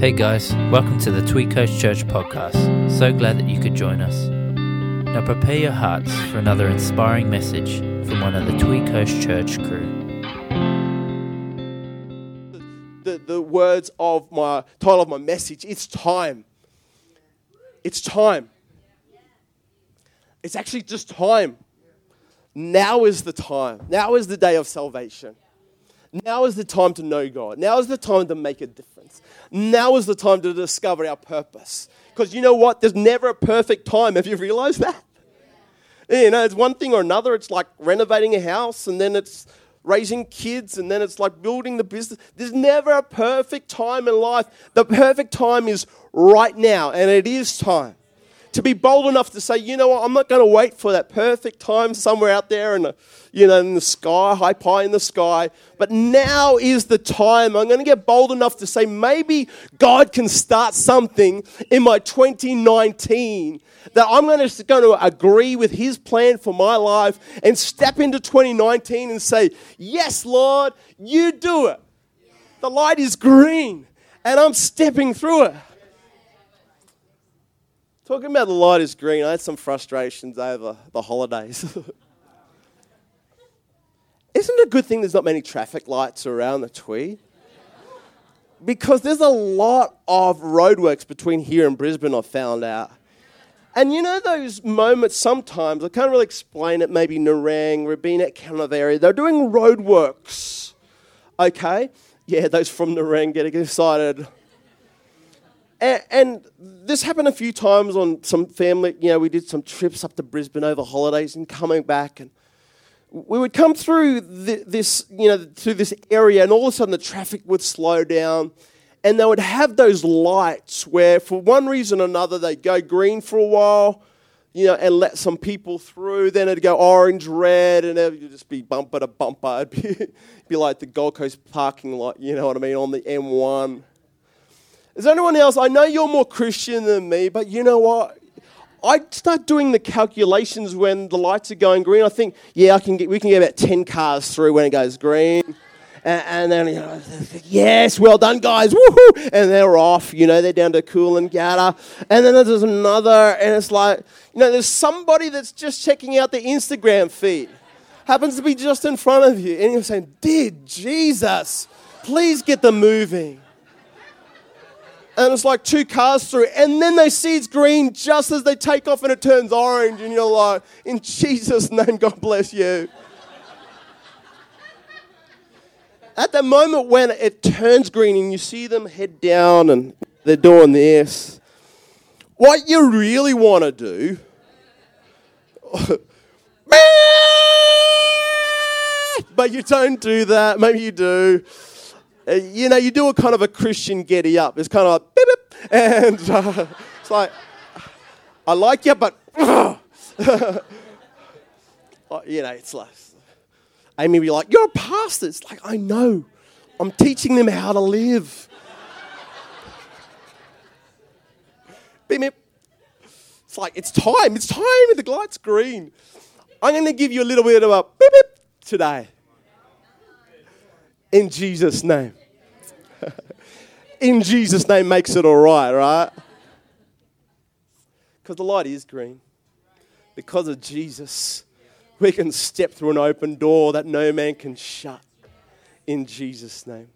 Hey guys, welcome to the Tweed Coast Church podcast. So glad that you could join us. Now prepare your hearts for another inspiring message from one of the Tweed Coast Church crew. the, the words of my title of my message. It's time. It's time. It's actually just time. Now is the time. Now is the day of salvation. Now is the time to know God. Now is the time to make a difference. Now is the time to discover our purpose. Because you know what? There's never a perfect time. Have you realized that? You know, it's one thing or another. It's like renovating a house, and then it's raising kids, and then it's like building the business. There's never a perfect time in life. The perfect time is right now, and it is time to be bold enough to say, you know what, I'm not going to wait for that perfect time somewhere out there in the, you know, in the sky, high pie in the sky. But now is the time. I'm going to get bold enough to say, maybe God can start something in my 2019 that I'm going to, going to agree with His plan for my life and step into 2019 and say, yes, Lord, you do it. The light is green and I'm stepping through it. Talking about the light is green, I had some frustrations over the holidays. Isn't it a good thing there's not many traffic lights around the Tweed? Because there's a lot of roadworks between here and Brisbane, I've found out. And you know those moments sometimes, I can't really explain it, maybe Nerang, Robina, Canaveri, they're doing roadworks. Okay? Yeah, those from Nerang getting excited. And, and, this happened a few times on some family, you know, we did some trips up to Brisbane over holidays and coming back. And we would come through the, this, you know, through this area, and all of a sudden the traffic would slow down. And they would have those lights where, for one reason or another, they'd go green for a while, you know, and let some people through. Then it'd go orange, red, and it'd just be bumper to bumper. It'd be, be like the Gold Coast parking lot, you know what I mean, on the M1. Is there anyone else? I know you're more Christian than me, but you know what? I start doing the calculations when the lights are going green. I think, yeah, I can get, we can get about 10 cars through when it goes green. And, and then, you know, yes, well done, guys, woohoo! And they're off, you know, they're down to Coolangatta. And then there's another, and it's like, you know, there's somebody that's just checking out the Instagram feed. Happens to be just in front of you. And you're saying, dear Jesus, please get them moving and it's like two cars through, and then they see it's green just as they take off and it turns orange, and you're like, in Jesus' name, God bless you. At the moment when it turns green and you see them head down and they're doing this, what you really want to do. but you don't do that. Maybe you do. Uh, you know, you do a kind of a Christian getty up. It's kind of like, beep, beep, and uh, it's like, I like you, but, you know, it's like, Amy will be like, you're a pastor. It's like, I know. I'm teaching them how to live. beep, beep. It's like, it's time. It's time. The light's green. I'm going to give you a little bit of a beep, beep today in Jesus' name. in Jesus' name makes it all right, right? Because the light is green. Because of Jesus, we can step through an open door that no man can shut in Jesus' name.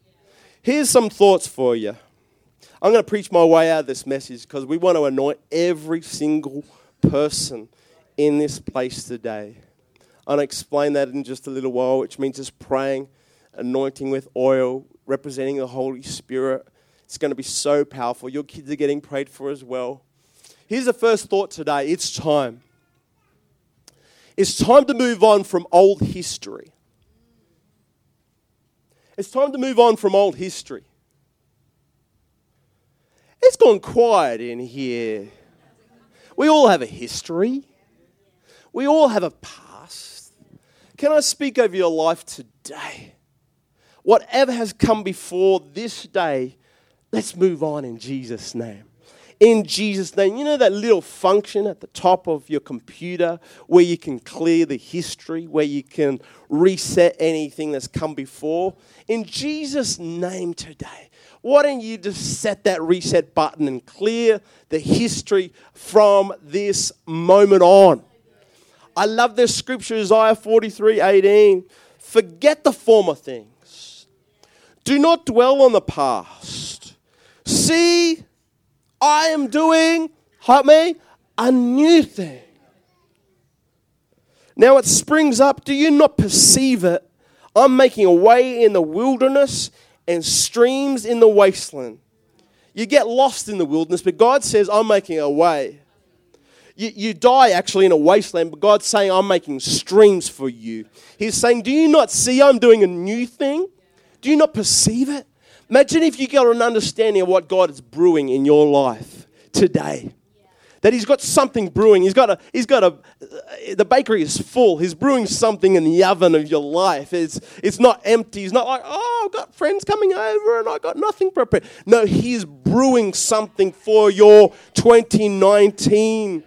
Here's some thoughts for you. I'm going to preach my way out of this message because we want to anoint every single person in this place today. I'm going to explain that in just a little while, which means just praying anointing with oil, representing the Holy Spirit. It's going to be so powerful. Your kids are getting prayed for as well. Here's the first thought today it's time. It's time to move on from old history. It's time to move on from old history. It's gone quiet in here. We all have a history. We all have a past. Can I speak over your life today? Whatever has come before this day, let's move on in Jesus' name. in Jesus' name. You know that little function at the top of your computer where you can clear the history, where you can reset anything that's come before? In Jesus' name today, why don't you just set that reset button and clear the history from this moment on? I love this scripture, Isaiah 43 18. Forget the former things, do not dwell on the past. See, I am doing, help me, a new thing. Now it springs up. Do you not perceive it? I'm making a way in the wilderness and streams in the wasteland. You get lost in the wilderness, but God says, I'm making a way. You, you die actually in a wasteland, but God's saying, I'm making streams for you. He's saying, Do you not see I'm doing a new thing? Do you not perceive it? Imagine if you got an understanding of what God is brewing in your life today. That he's got something brewing. He's got a, he's got a, uh, the bakery is full. He's brewing something in the oven of your life. It's, it's not empty. He's not like, oh, I've got friends coming over and I've got nothing prepared. No, he's brewing something for your 2019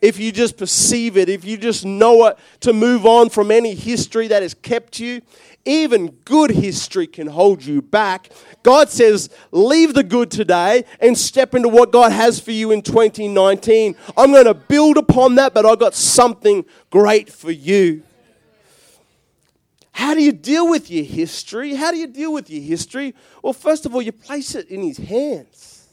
if you just perceive it, if you just know it, to move on from any history that has kept you, even good history can hold you back. God says, leave the good today and step into what God has for you in 2019. I'm going to build upon that, but I've got something great for you. How do you deal with your history? How do you deal with your history? Well, first of all, you place it in His hands.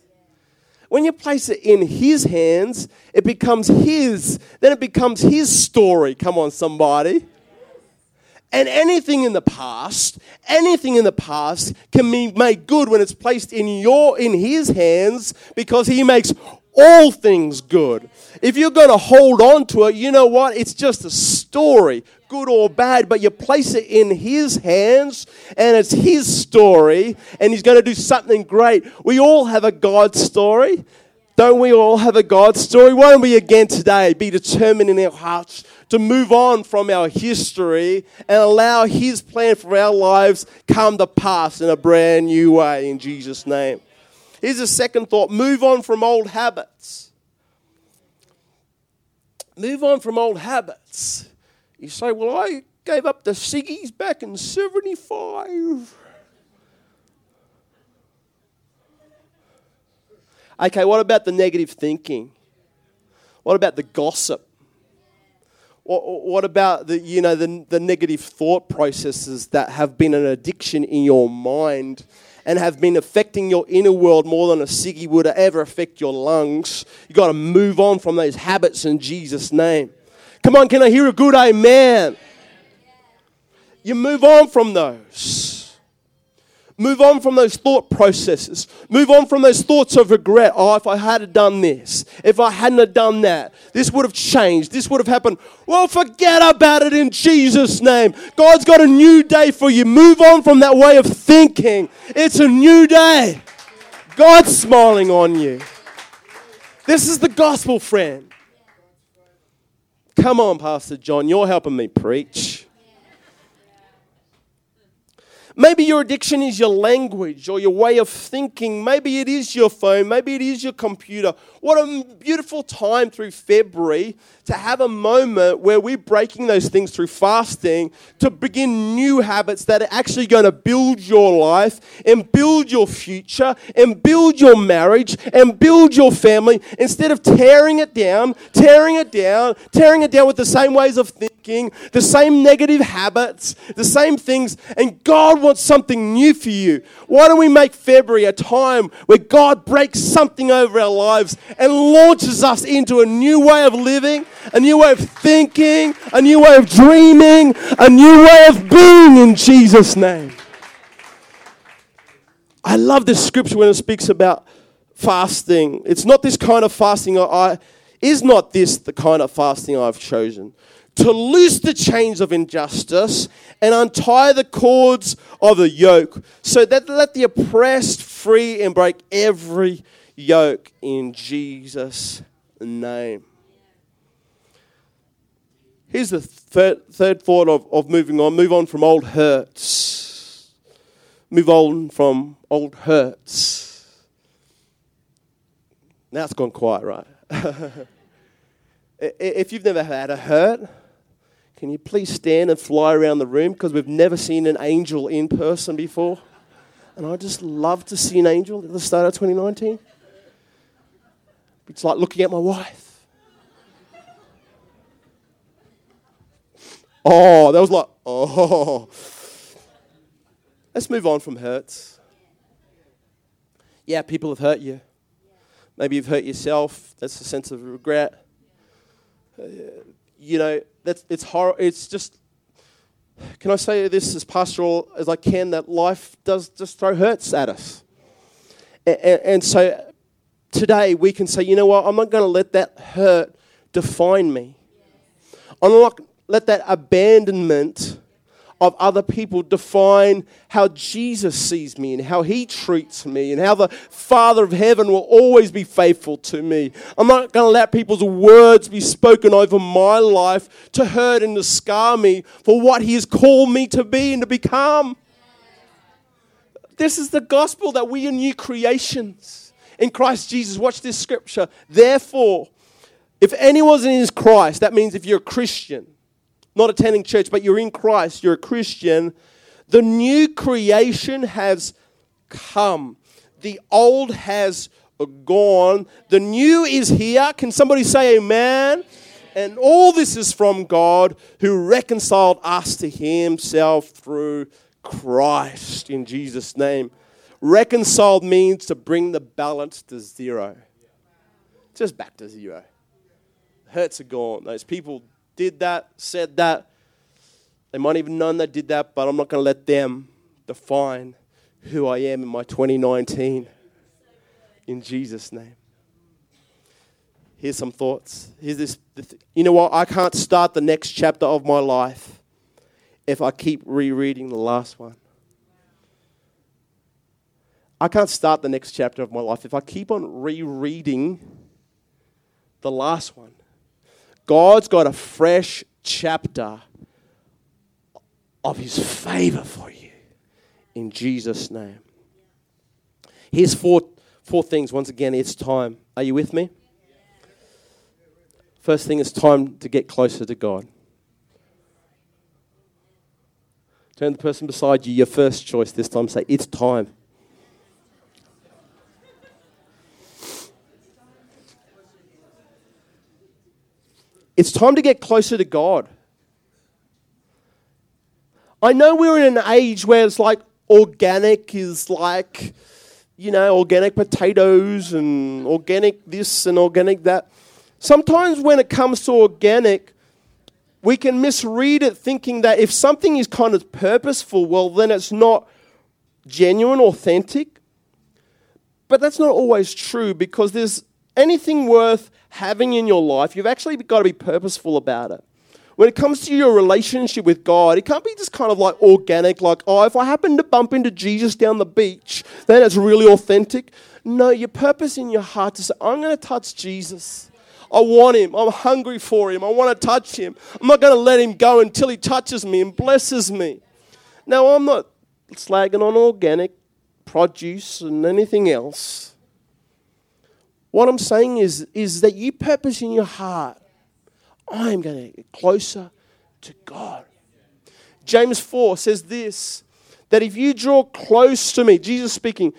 When you place it in His hands, it becomes His. Then it becomes His story. Come on, somebody. And anything in the past, anything in the past can be made good when it's placed in your in his hands because he makes all things good. If you're going to hold on to it, you know what? It's just a story, good or bad, but you place it in his hands and it's his story and he's going to do something great. We all have a God story. Don't we all have a God story? Why don't we again today be determined in our hearts to move on from our history and allow His plan for our lives come to pass in a brand new way in Jesus' name? Here's a second thought move on from old habits. Move on from old habits. You say, Well, I gave up the ciggies back in 75. Okay, what about the negative thinking? What about the gossip? What, about the, you know, the, the negative thought processes that have been an addiction in your mind and have been affecting your inner world more than a ciggy would ever affect your lungs? You've got to move on from those habits in Jesus' name. Come on, can I hear a good amen? You move on from those. Move on from those thought processes. Move on from those thoughts of regret. Oh, if I had done this, if I hadn't done that, this would have changed. This would have happened. Well, forget about it in Jesus' name. God's got a new day for you. Move on from that way of thinking. It's a new day. God's smiling on you. This is the gospel, friend. Come on, Pastor John. You're helping me preach. Maybe your addiction is your language or your way of thinking. Maybe it is your phone. Maybe it is your computer. What a beautiful time through February to have a moment where we're breaking those things through fasting to begin new habits that are actually going to build your life and build your future and build your marriage and build your family instead of tearing it down, tearing it down, tearing it down with the same ways of thinking, the same negative habits, the same things. And God wants something new for you. Why don't we make February a time where God breaks something over our lives and launches us into a new way of living, a new way of thinking, a new way of dreaming, a new way of being in Jesus' name? I love this scripture when it speaks about fasting. It's not this kind of fasting I, is not this the kind of fasting I've chosen to loose the chains of injustice and untie the cords of the yoke, so that let the oppressed free and break every yoke in Jesus' name. Here's the third, third thought of, of moving on move on from old hurts. Move on from old hurts. Now it's gone quiet, right? if you've never had a hurt, can you please stand and fly around the room? Because we've never seen an angel in person before. And I just love to see an angel at the start of 2019. It's like looking at my wife. Oh, that was like, oh. Let's move on from hurts. Yeah, people have hurt you. Maybe you've hurt yourself. That's a sense of regret. Uh, you know, that's, it's horror. It's just, can I say this as pastoral as I can that life does just throw hurts at us. And, and, and so today we can say, you know what, I'm not going to let that hurt define me. I'm not let that abandonment of other people define how Jesus sees me and how he treats me and how the Father of heaven will always be faithful to me. I'm not going to let people's words be spoken over my life to hurt and to scar me for what he has called me to be and to become. This is the gospel that we are new creations in Christ Jesus. Watch this scripture. Therefore, if anyone's in Christ, that means if you're a Christian, not attending church, but you're in Christ, you're a Christian, the new creation has come. The old has gone. The new is here. Can somebody say amen? And all this is from God who reconciled us to himself through Christ in Jesus' name. Reconciled means to bring the balance to zero. Just back to zero. Hurts are gone. Those people did that, said that. They might even known they did that, but I'm not going to let them define who I am in my 2019. In Jesus' name. Here's some thoughts. Here's this. You know what? I can't start the next chapter of my life if I keep rereading the last one. I can't start the next chapter of my life if I keep on rereading the last one. God's got a fresh chapter of his favor for you in Jesus' name. Here's four, four things. Once again, it's time. Are you with me? First thing, it's time to get closer to God. Turn the person beside you, your first choice this time, say, It's time. It's time to get closer to God. I know we're in an age where it's like organic is like, you know, organic potatoes and organic this and organic that. Sometimes when it comes to organic, we can misread it thinking that if something is kind of purposeful, well, then it's not genuine, authentic. But that's not always true because there's anything worth having in your life, you've actually got to be purposeful about it. When it comes to your relationship with God, it can't be just kind of like organic, like, oh, if I happen to bump into Jesus down the beach, then it's really authentic. No, your purpose in your heart say, I'm going to touch Jesus. I want him. I'm hungry for him. I want to touch him. I'm not going to let him go until he touches me and blesses me. Now, I'm not slagging on organic produce and anything else. What I'm saying is, is that you purpose in your heart, I'm going to get closer to God. James 4 says this that if you draw close to me, Jesus speaking,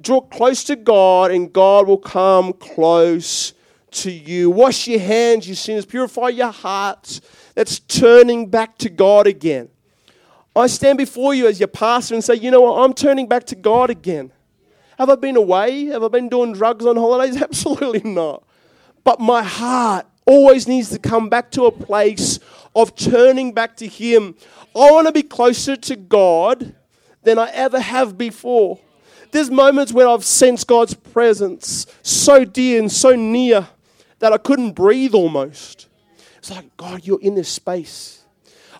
draw close to God and God will come close to you. Wash your hands, you sinners. Purify your hearts. That's turning back to God again. I stand before you as your pastor and say, you know what? I'm turning back to God again. Have I been away? Have I been doing drugs on holidays? Absolutely not. But my heart always needs to come back to a place of turning back to Him. I want to be closer to God than I ever have before. There's moments when I've sensed God's presence so dear and so near that I couldn't breathe almost. It's like, God, you're in this space.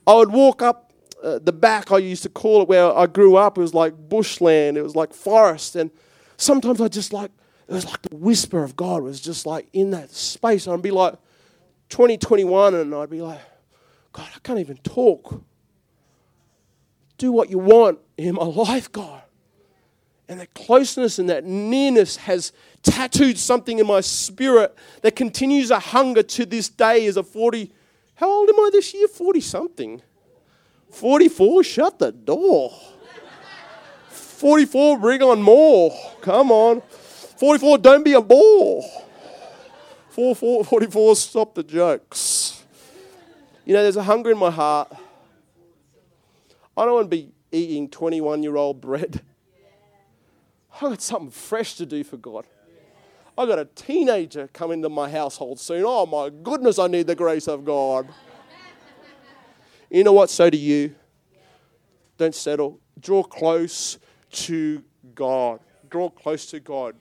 I would walk up uh, the back, I used to call it where I grew up. It was like bushland, it was like forest. And sometimes I just like, it was like the whisper of God was just like in that space. And I'd be like 2021 and I'd be like, God, I can't even talk. Do what you want in my life, God. And that closeness and that nearness has tattooed something in my spirit that continues a hunger to this day as a 40. How old am I this year? 40 something. 44, shut the door. 44, bring on more. Come on. 44, don't be a bore. 44, 44, stop the jokes. You know, there's a hunger in my heart. I don't want to be eating 21 year old bread. I've got something fresh to do for God. I've got a teenager coming to my household soon. Oh my goodness, I need the grace of God. You know what? So do you. Don't settle. Draw close to God. Draw close to God.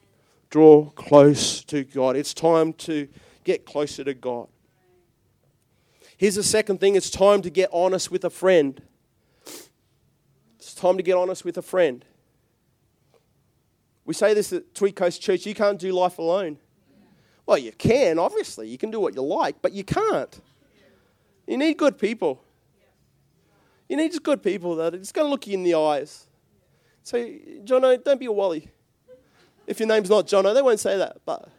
Draw close to God. It's time to get closer to God. Here's the second thing it's time to get honest with a friend. It's time to get honest with a friend. We say this at Tweed Coast Church you can't do life alone. Well, you can, obviously. You can do what you like, but you can't. You need good people. You need just good people that are just going to look you in the eyes. Say, Jono, don't be a wally. If your name's not Jono, they won't say that. But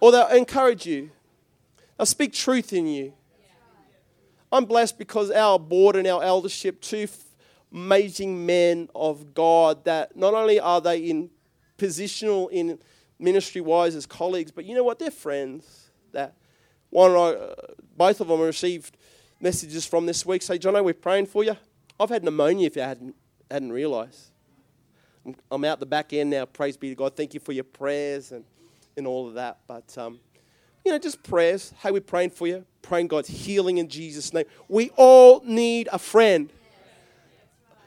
or they'll encourage you. They'll speak truth in you. I'm blessed because our board and our eldership, two amazing men of God, that not only are they in positional in ministry wise as colleagues, but you know what? They're friends. That one, uh, both of them received messages from this week. Say, Jono, we're praying for you. I've had pneumonia. If you hadn't hadn't realised, I'm, I'm, out the back end now. Praise be to God. Thank you for your prayers and and all of that. But um, you know, just prayers. Hey, we're praying for you. Praying God's healing in Jesus' name. We all need a friend.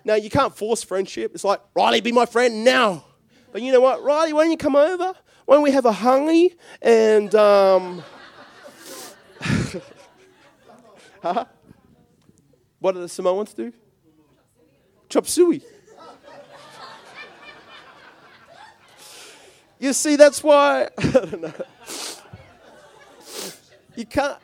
Now, you can't force friendship. It's like, Riley, be my friend now. But you know what? Riley, why don't you come over? Why don't we have a hangi and. Um, huh? What do the Samoans do? Chop suey. You see, that's why. I don't know. You can't.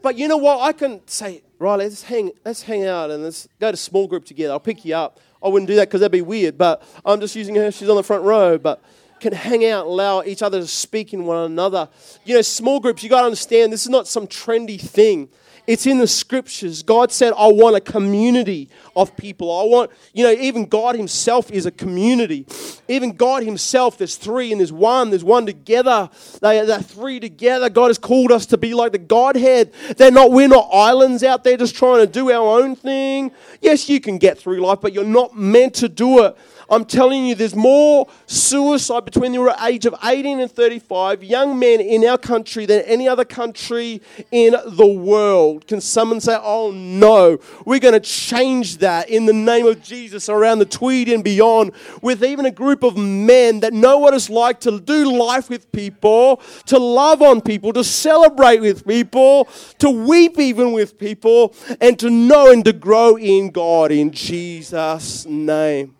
But you know what? I can say, right, let's hang, let's hang out and let's go to small group together. I'll pick you up. I wouldn't do that because that'd be weird, but I'm just using her. She's on the front row, but can hang out, allow each other to speak in one another. You know, small groups, you got to understand this is not some trendy thing. It's in the scriptures. God said, I want a community of people. I want, you know, even God Himself is a community. Even God Himself, there's three and there's one. There's one together. They, they're three together. God has called us to be like the Godhead. They're not, we're not islands out there just trying to do our own thing. Yes, you can get through life, but you're not meant to do it I'm telling you, there's more suicide between the age of 18 and 35 young men in our country than any other country in the world. Can someone say, oh no, we're going to change that in the name of Jesus around the Tweed and beyond with even a group of men that know what it's like to do life with people, to love on people, to celebrate with people, to weep even with people, and to know and to grow in God in Jesus' name.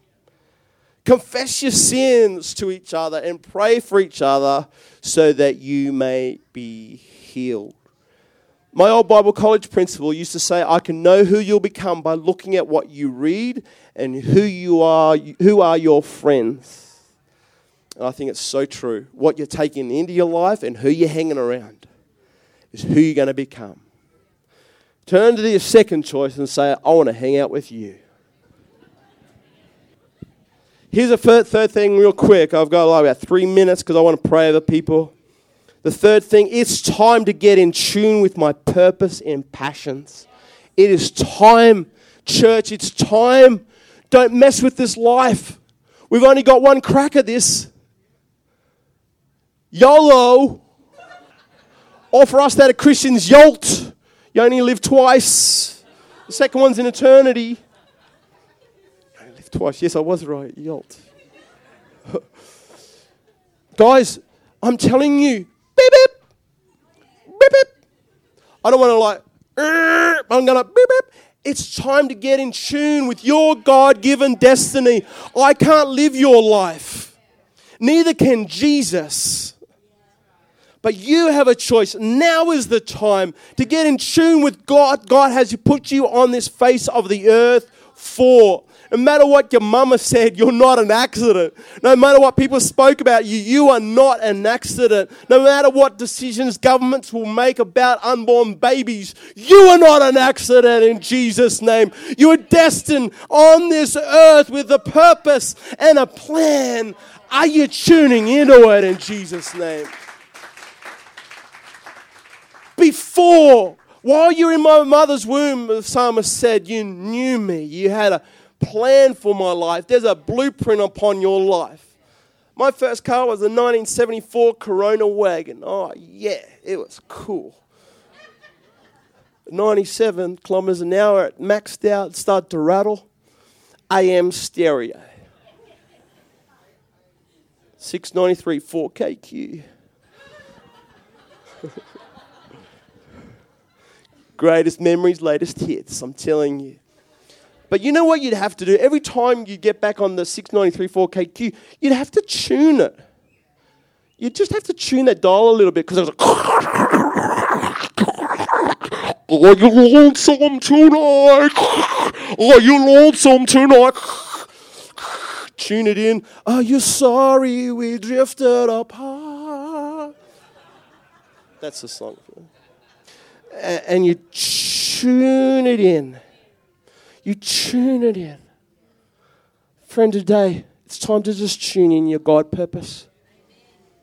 Confess your sins to each other and pray for each other so that you may be healed. My old Bible college principal used to say, I can know who you'll become by looking at what you read and who you are, who are your friends. And I think it's so true. What you're taking into your life and who you're hanging around is who you're going to become. Turn to your second choice and say, I want to hang out with you. Here's a third, third thing, real quick. I've got like about three minutes because I want to pray over people. The third thing, it's time to get in tune with my purpose and passions. It is time, church, it's time. Don't mess with this life. We've only got one crack at this. YOLO. Or for us that are Christians, YOLT. You only live twice. The second one's in eternity twice. Yes, I was right. Yolt. Guys, I'm telling you, beep, beep, beep, beep. I don't want to like, I'm going to beep, beep. It's time to get in tune with your God given destiny. I can't live your life, neither can Jesus. But you have a choice. Now is the time to get in tune with God. God has put you on this face of the earth for. No matter what your mama said, you're not an accident. No matter what people spoke about you, you are not an accident. No matter what decisions governments will make about unborn babies, you are not an accident in Jesus' name. You are destined on this earth with a purpose and a plan. Are you tuning into it in Jesus' name? Before while you're in my mother's womb, the psalmist said, You knew me. You had a plan for my life. There's a blueprint upon your life. My first car was a 1974 Corona wagon. Oh, yeah, it was cool. 97 kilometers an hour, it maxed out, started to rattle. AM stereo. 693 4KQ. greatest memories, latest hits. I'm telling you. But you know what you'd have to do? Every time you get back on the 693 4KQ, you'd have to tune it. You just have to tune that dial a little bit because it was like, Are you lonesome tonight? Are you lonesome tonight? Tune it in. Are you sorry we drifted apart? That's the song and you tune it in. You tune it in. Friend, today, it's time to just tune in your God purpose.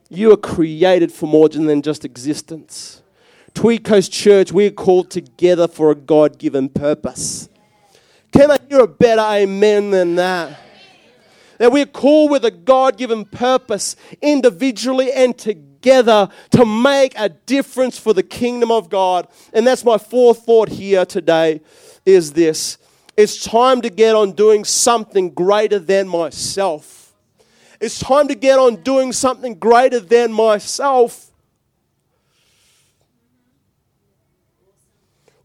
You are created for more than just existence. Tweed Coast Church, we're called together for a God given purpose. Can I hear a better amen than that? That we're called with a God given purpose individually and together to make a difference for the kingdom of God. And that's my fourth thought here today is this. It's time to get on doing something greater than myself. It's time to get on doing something greater than myself.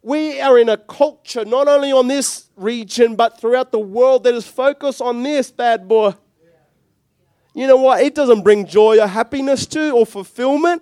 We are in a culture, not only on this region, but throughout the world, that is focused on this bad boy you know what? It doesn't bring joy or happiness to or fulfillment.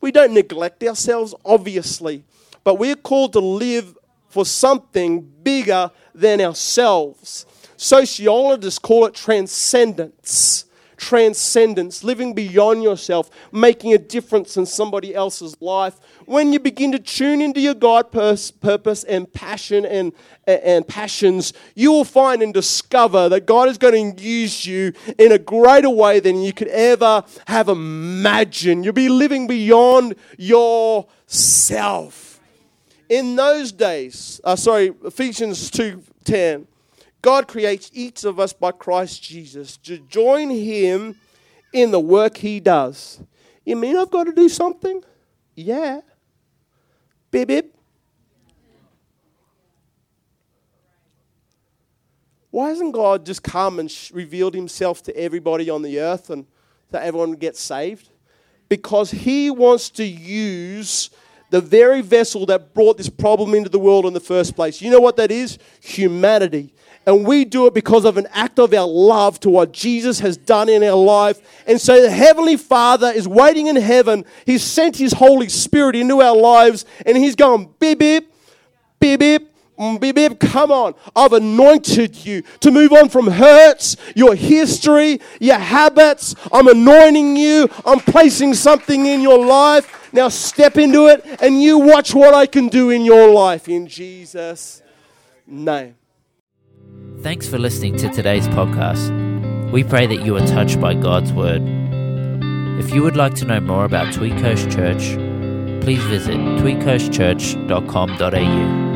We don't neglect ourselves, obviously, but we're called to live for something bigger than ourselves. Sociologists call it transcendence transcendence, living beyond yourself, making a difference in somebody else's life. When you begin to tune into your God purpose and passion and, and passions, you will find and discover that God is going to use you in a greater way than you could ever have imagined. You'll be living beyond yourself. In those days, uh, sorry, Ephesians 2:10 God creates each of us by Christ Jesus to join Him in the work He does. You mean I've got to do something? Yeah. Bip. Why hasn't God just come and sh- revealed Himself to everybody on the earth and that everyone gets saved? Because He wants to use the very vessel that brought this problem into the world in the first place. You know what that is? Humanity. And we do it because of an act of our love to what Jesus has done in our life. And so the Heavenly Father is waiting in heaven. He's sent His Holy Spirit into our lives, and He's going, beep, beep, beep, beep. Mm, beep, beep, come on. I've anointed you to move on from hurts, your history, your habits. I'm anointing you. I'm placing something in your life. Now step into it and you watch what I can do in your life in Jesus' name. Thanks for listening to today's podcast. We pray that you are touched by God's Word. If you would like to know more about Tweed Coast Church, please visit tweedcoastchurch.com.au.